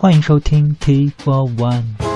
欢迎收听 T Four One。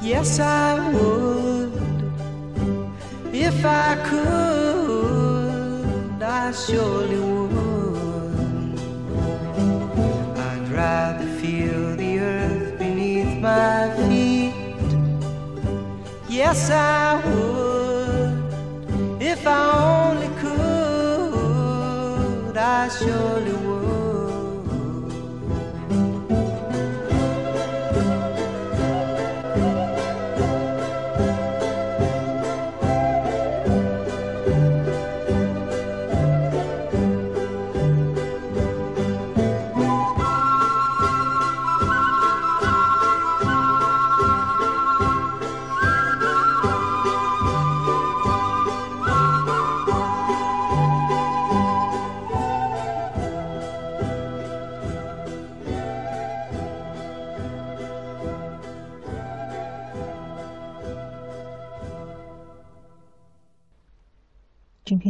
Yes, I would. If I could, I surely would. I'd rather feel the earth beneath my feet. Yes, I would. If I only could, I surely would.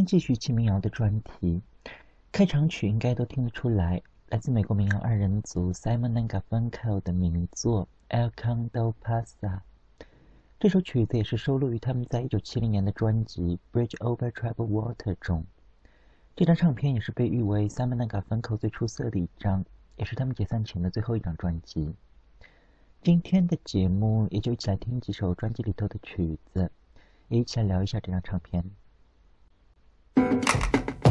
继续听民谣的专题，开场曲应该都听得出来，来自美国民谣二人组 Simon and Garfunkel 的名作《elcando Pasa》。这首曲子也是收录于他们在一九七零年的专辑《Bridge Over t r o u b l e Water》中。这张唱片也是被誉为 Simon and Garfunkel 最出色的一张，也是他们解散前的最后一张专辑。今天的节目也就一起来听几首专辑里头的曲子，也一起来聊一下这张唱片。フフフ。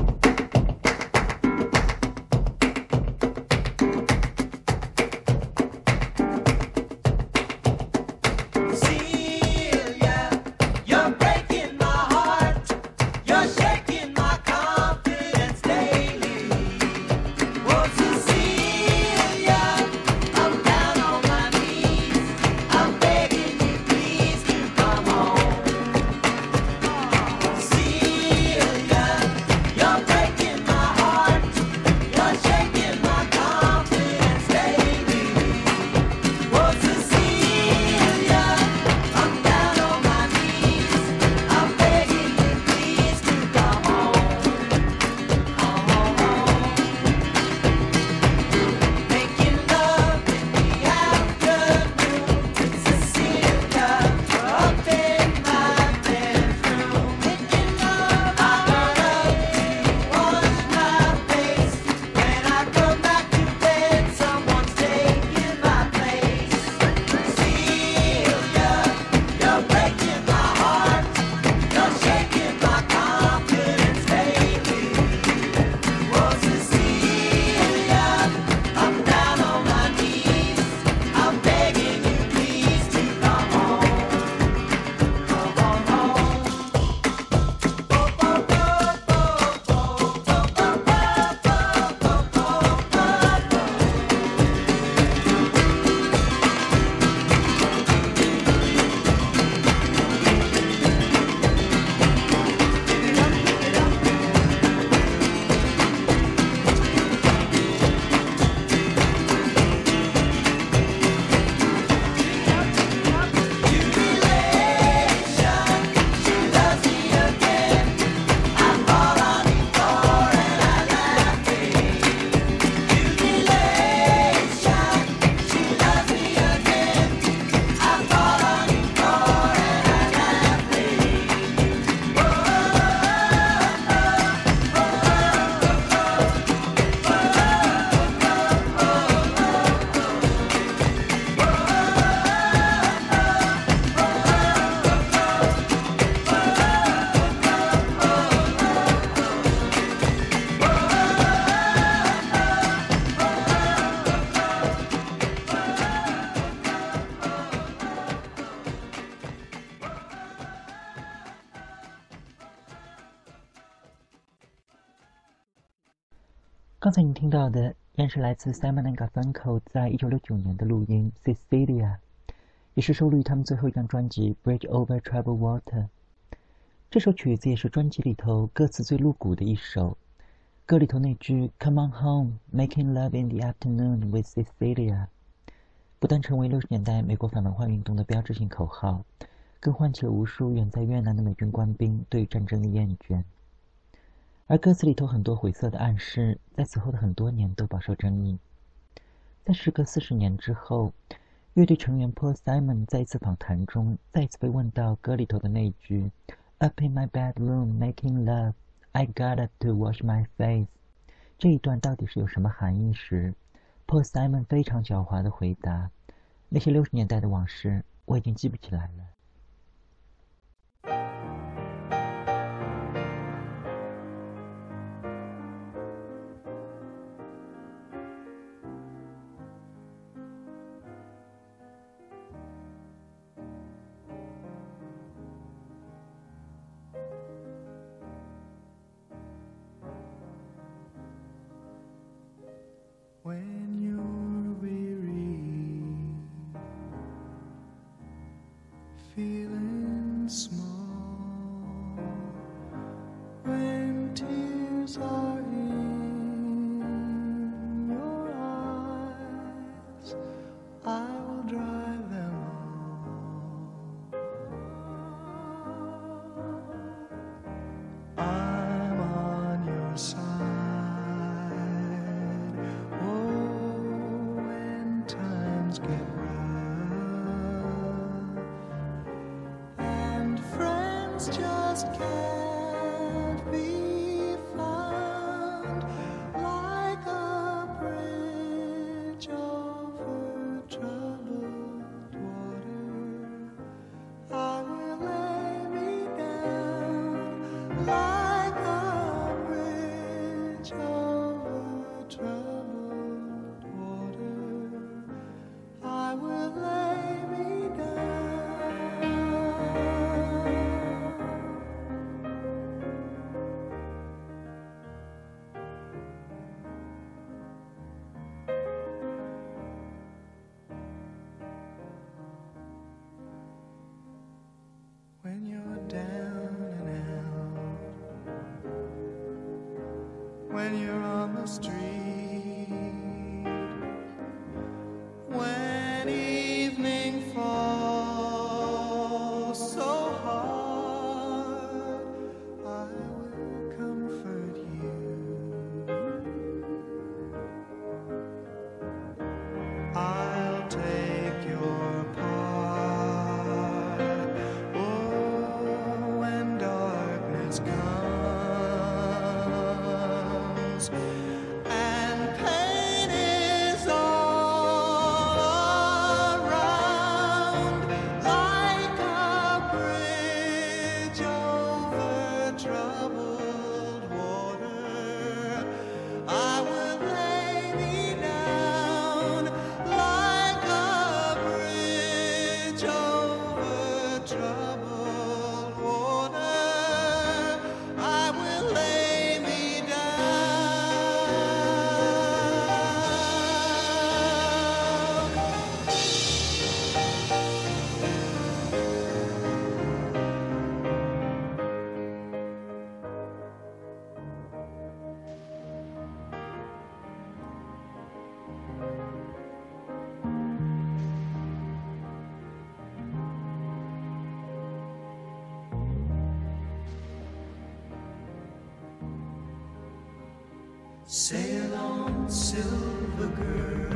是来自 Simon and Garfunkel 在一九六九年的录音《Cecilia》，也是收录于他们最后一张专辑《Bridge Over t r o u b l e Water》。这首曲子也是专辑里头歌词最露骨的一首。歌里头那句 “Come on home, making love in the afternoon with Cecilia”，不但成为六十年代美国反文化运动的标志性口号，更唤起了无数远在越南的美军官兵对战争的厌倦。而歌词里头很多晦涩的暗示，在此后的很多年都饱受争议。在时隔四十年之后，乐队成员 Paul Simon 在一次访谈中再次被问到歌里头的那句 “Up in my bedroom making love, I got up to wash my face” 这一段到底是有什么含义时，Paul Simon 非常狡猾的回答：“那些六十年代的往事，我已经记不起来了。” sky. You're on the street, silver girl.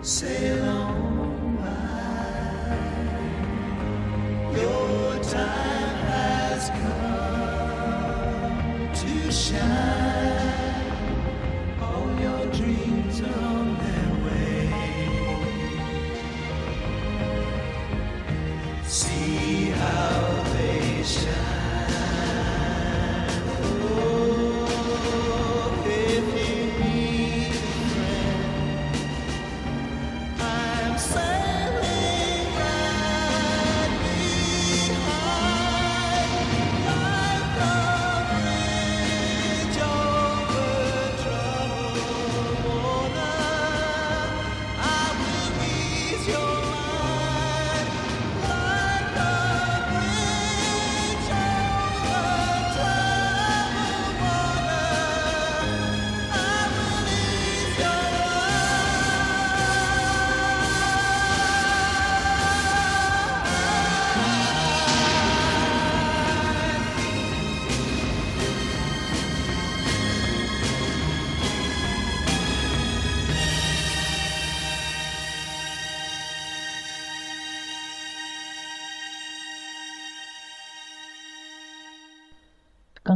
Sail on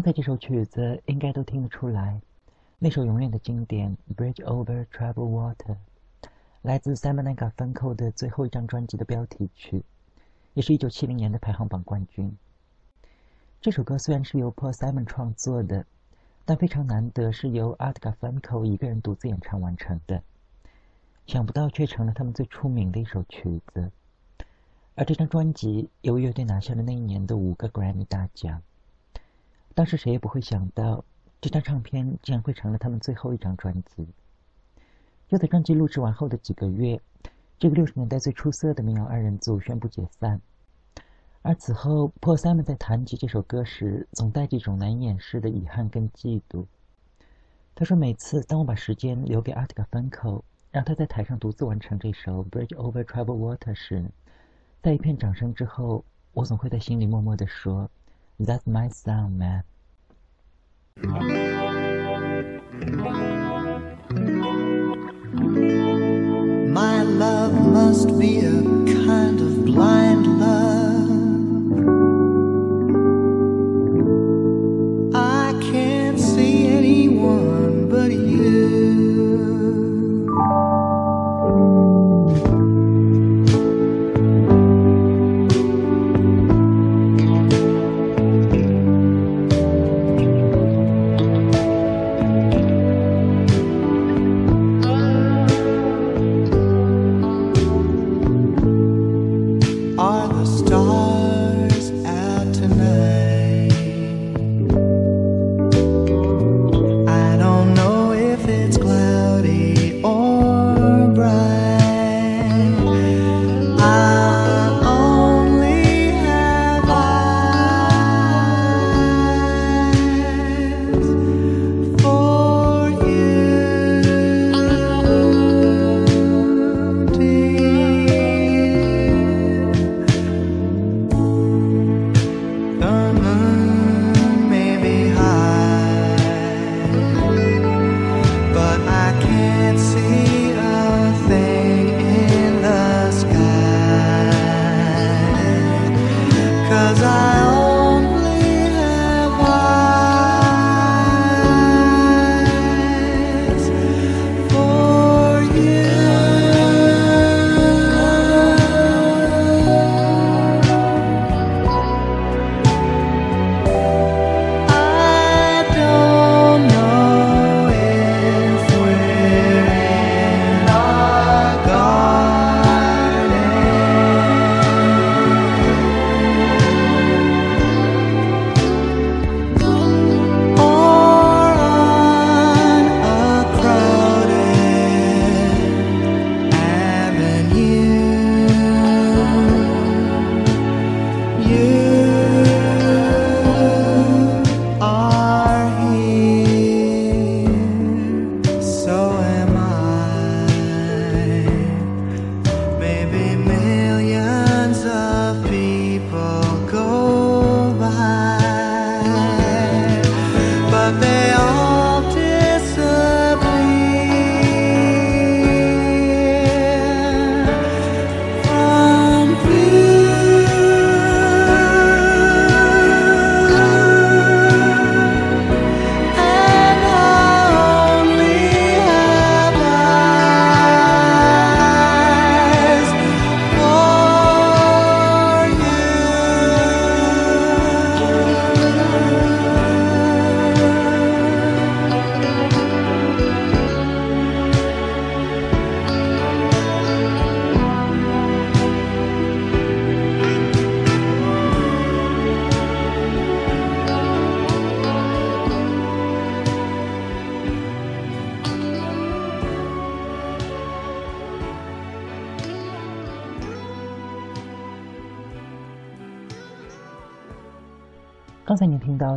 刚才这首曲子应该都听得出来，那首永远的经典《Bridge Over Troubled Water》来自 Simon a n g a f u n k l 的最后一张专辑的标题曲，也是一九七零年的排行榜冠军。这首歌虽然是由 Paul Simon 创作的，但非常难得是由 Art Garfunkel 一个人独自演唱完成的，想不到却成了他们最出名的一首曲子。而这张专辑由乐队拿下了那一年的五个 Grammy 大奖。当时谁也不会想到，这张唱片竟然会成了他们最后一张专辑。就在专辑录制完后的几个月，这个六十年代最出色的民谣二人组宣布解散。而此后，Paul Simon 在谈及这首歌时，总带着一种难掩饰的遗憾跟嫉妒。他说：“每次当我把时间留给 Art Garfunkel，让他在台上独自完成这首《Bridge Over Troubled Water》时，在一片掌声之后，我总会在心里默默地说：‘That's might sound mad. My love must be a kind of blind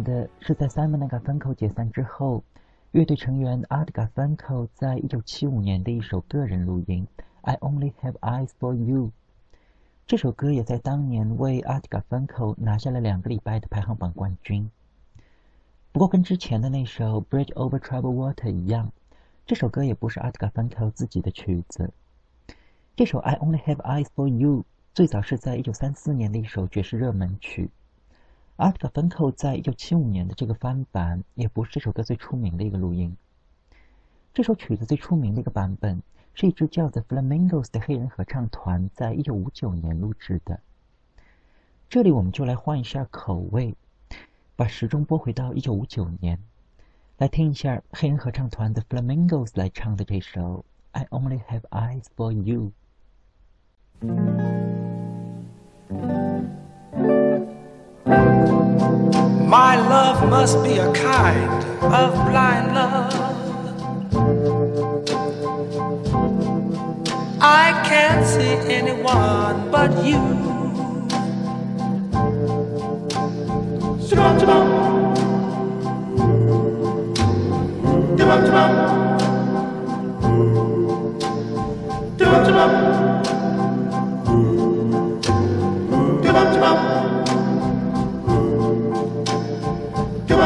的是在 Simon Garfunkel 解散之后，乐队成员 Art Garfunkel 在一九七五年的一首个人录音《I Only Have Eyes for You》。这首歌也在当年为 Art Garfunkel 拿下了两个礼拜的排行榜冠军。不过，跟之前的那首《Bridge Over Troubled Water》一样，这首歌也不是 Art Garfunkel 自己的曲子。这首《I Only Have Eyes for You》最早是在一九三四年的一首爵士热门曲。阿特·芬寇在一九七五年的这个翻版，也不是这首歌最出名的一个录音。这首曲子最出名的一个版本，是一支叫 The Flamingos 的黑人合唱团在一九五九年录制的。这里我们就来换一下口味，把时钟拨回到一九五九年，来听一下黑人合唱团 The Flamingos 来唱的这首《I Only Have Eyes for You》。My love must be a kind of blind love. I can't see anyone but you. Shabam, shabam. Shabam, shabam. Shabam, shabam. Shabam, shabam.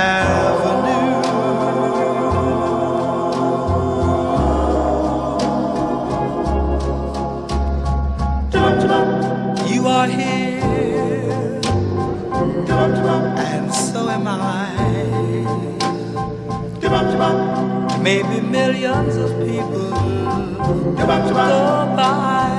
avenue. You are here, and so am I. Maybe millions of people go by,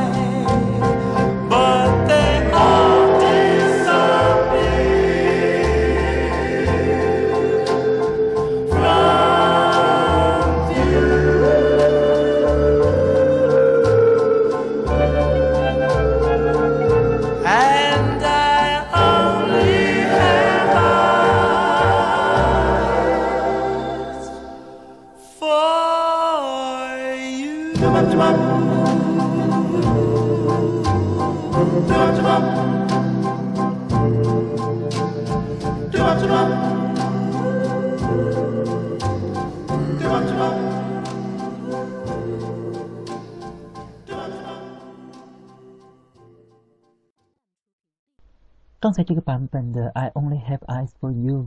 刚才这个版本的《I Only Have Eyes for You》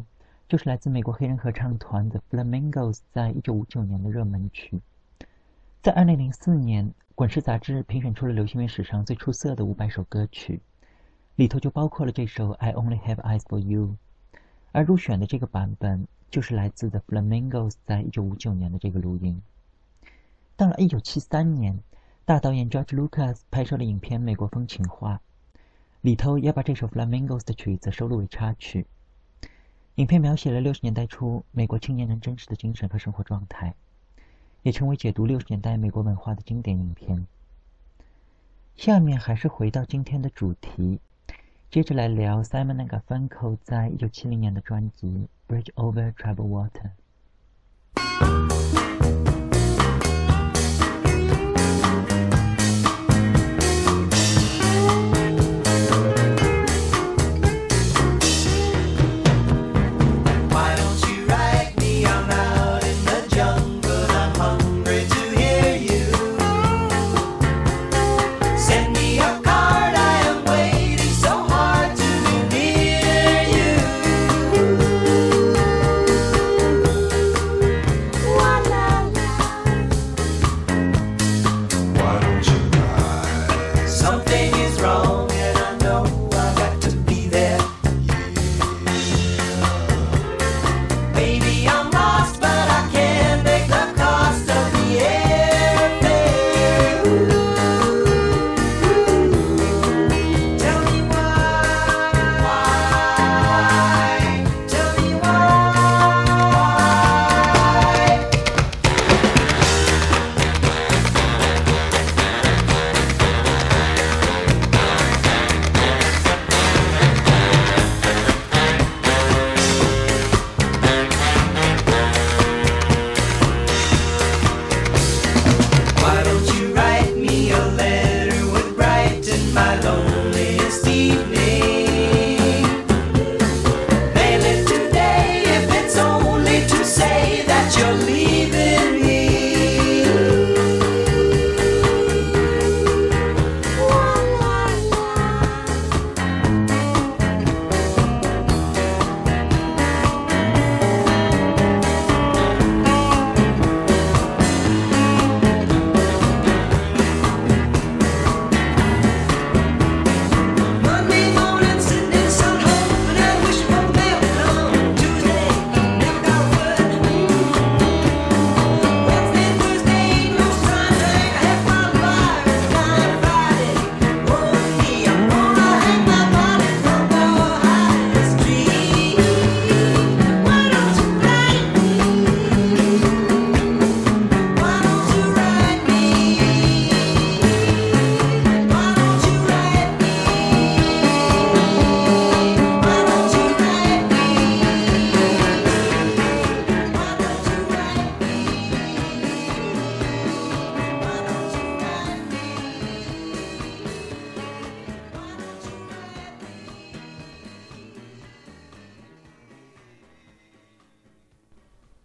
就是来自美国黑人合唱团的 Flamingos 在一九五九年的热门曲。在二零零四年，《滚石》杂志评选出了流行乐史上最出色的五百首歌曲，里头就包括了这首《I Only Have Eyes for You》，而入选的这个版本就是来自的 Flamingos 在一九五九年的这个录音。到了一九七三年，大导演 George Lucas 拍摄了影片《美国风情画》。里头也把这首 Flamingos 的曲子收录为插曲。影片描写了六十年代初美国青年人真实的精神和生活状态，也成为解读六十年代美国文化的经典影片。下面还是回到今天的主题，接着来聊 Simon and Garfunkel 在一九七零年的专辑《Bridge Over Troubled Water》。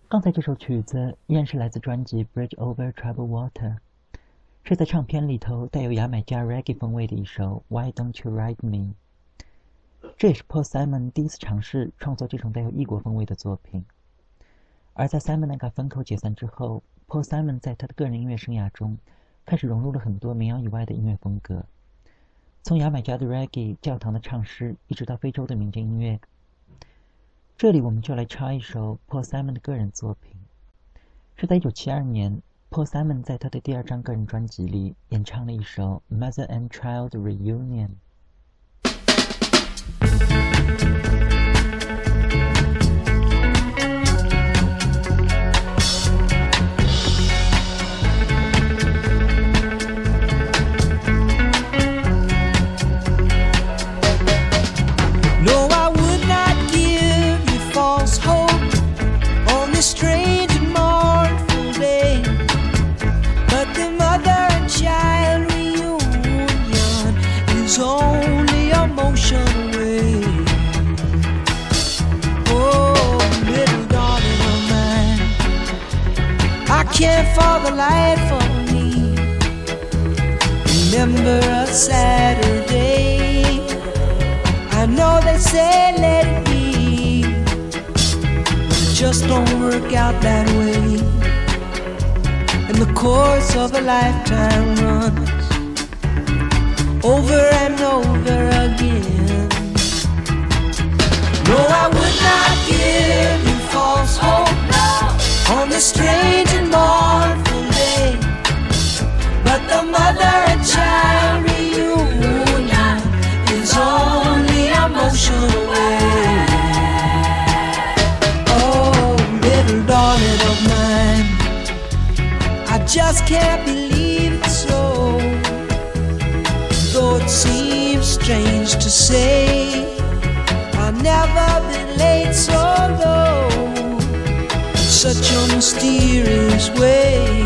刚才这首曲子依然是来自专辑《Bridge Over Troubled Water》，是在唱片里头带有牙买加 reggae 风味的一首《Why Don't You Ride Me》。这也是 Paul Simon 第一次尝试创作这种带有异国风味的作品。而在 Simon and Garfunkel 解散之后，Paul Simon 在他的个人音乐生涯中开始融入了很多民谣以外的音乐风格，从牙买加的 reggae、教堂的唱诗，一直到非洲的民间音乐。这里我们就来插一首 Paul Simon 的个人作品，是在一九七二年，Paul Simon 在他的第二张个人专辑里演唱了一首《Mother and Child Reunion》。Oh, can't for the life of me remember a Saturday. I know they say let it be, but it just don't work out that way. And the course of a lifetime runs over and over again. No, I would not give you false hope on this strange and mournful day. But the mother and child reunion is only a motion away. Oh, darling of mine, I just can't believe it's so. Though it seems strange to say, never been laid so low in such a mysterious way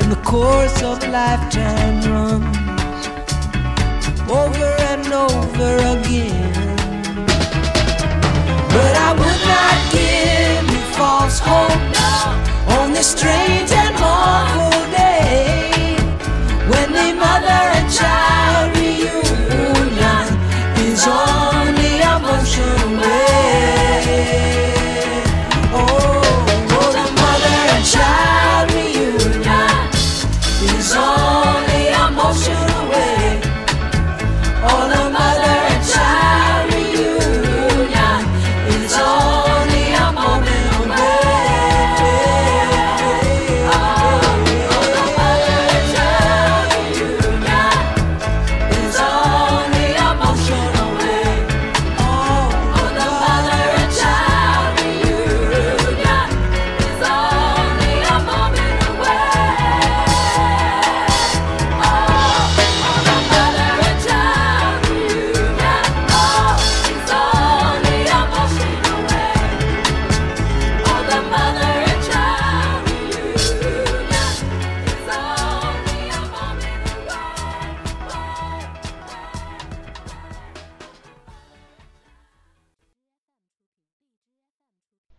and the course of lifetime runs over and over again. But I would not give you false hope on this strange and mournful day when the mother and child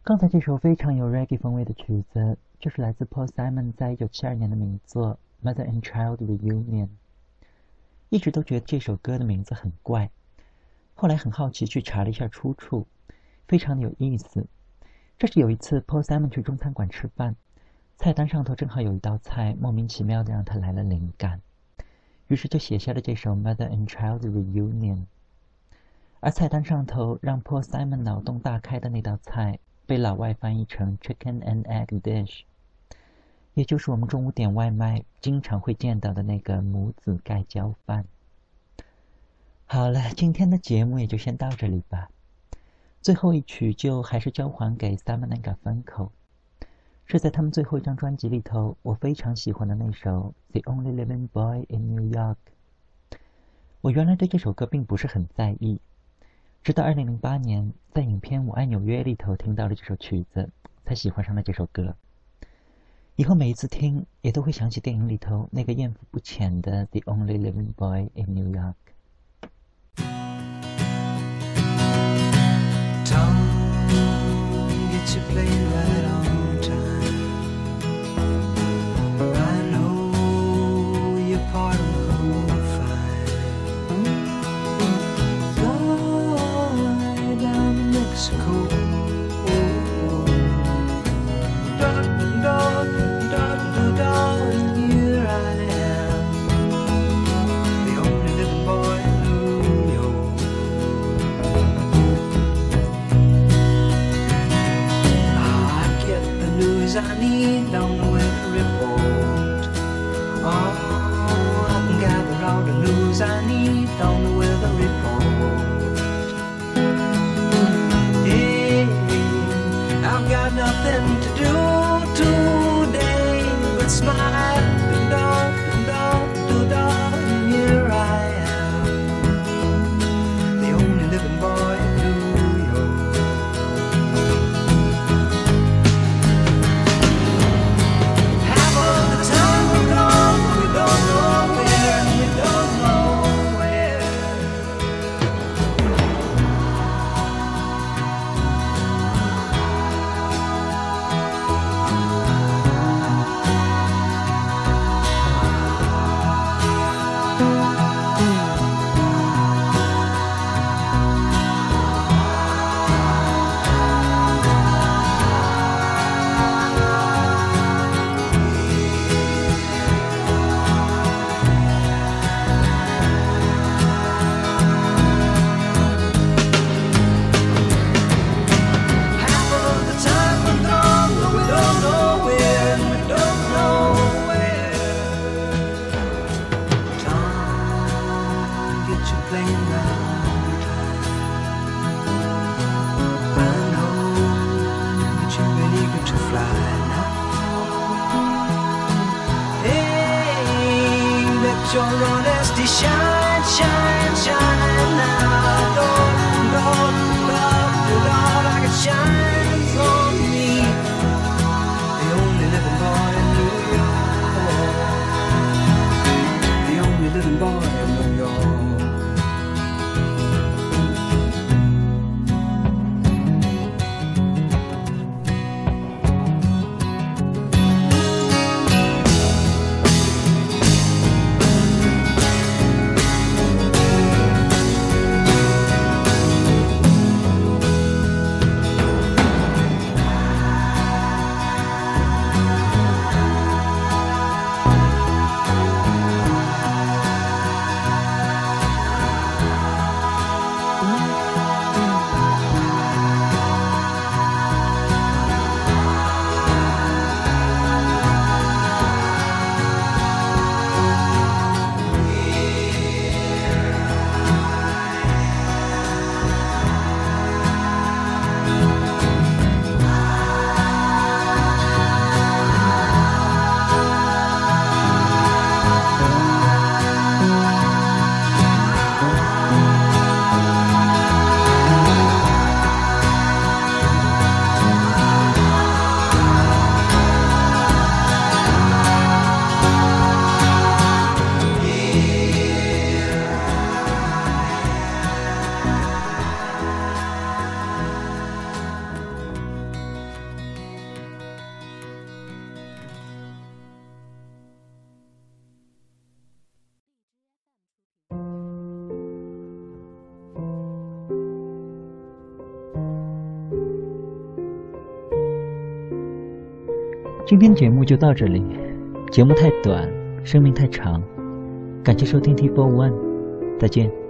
刚才这首非常有 reggae 风味的曲子，就是来自 Paul Simon 在1972年的名作《Mother and Child Reunion》。一直都觉得这首歌的名字很怪，后来很好奇去查了一下出处，非常的有意思。这是有一次 Paul Simon 去中餐馆吃饭，菜单上头正好有一道菜，莫名其妙的让他来了灵感，于是就写下了这首《Mother and Child Reunion》。而菜单上头让 Paul Simon 脑洞大开的那道菜，被老外翻译成 Chicken and Egg Dish，也就是我们中午点外卖经常会见到的那个母子盖浇饭。好了，今天的节目也就先到这里吧。最后一曲就还是交还给 Simon and Garfunkel，是在他们最后一张专辑里头我非常喜欢的那首《The Only Living Boy in New York》。我原来对这首歌并不是很在意，直到二零零八年在影片《我爱纽约》里头听到了这首曲子，才喜欢上了这首歌。以后每一次听，也都会想起电影里头那个艳福不浅的 The Only Living Boy in New York。solidão your honesty shine, shine, shine now. Don't, don't, love, love like it shines on me. The only living boy in New York. The only living boy 今天节目就到这里，节目太短，生命太长，感谢收听 T Four One，再见。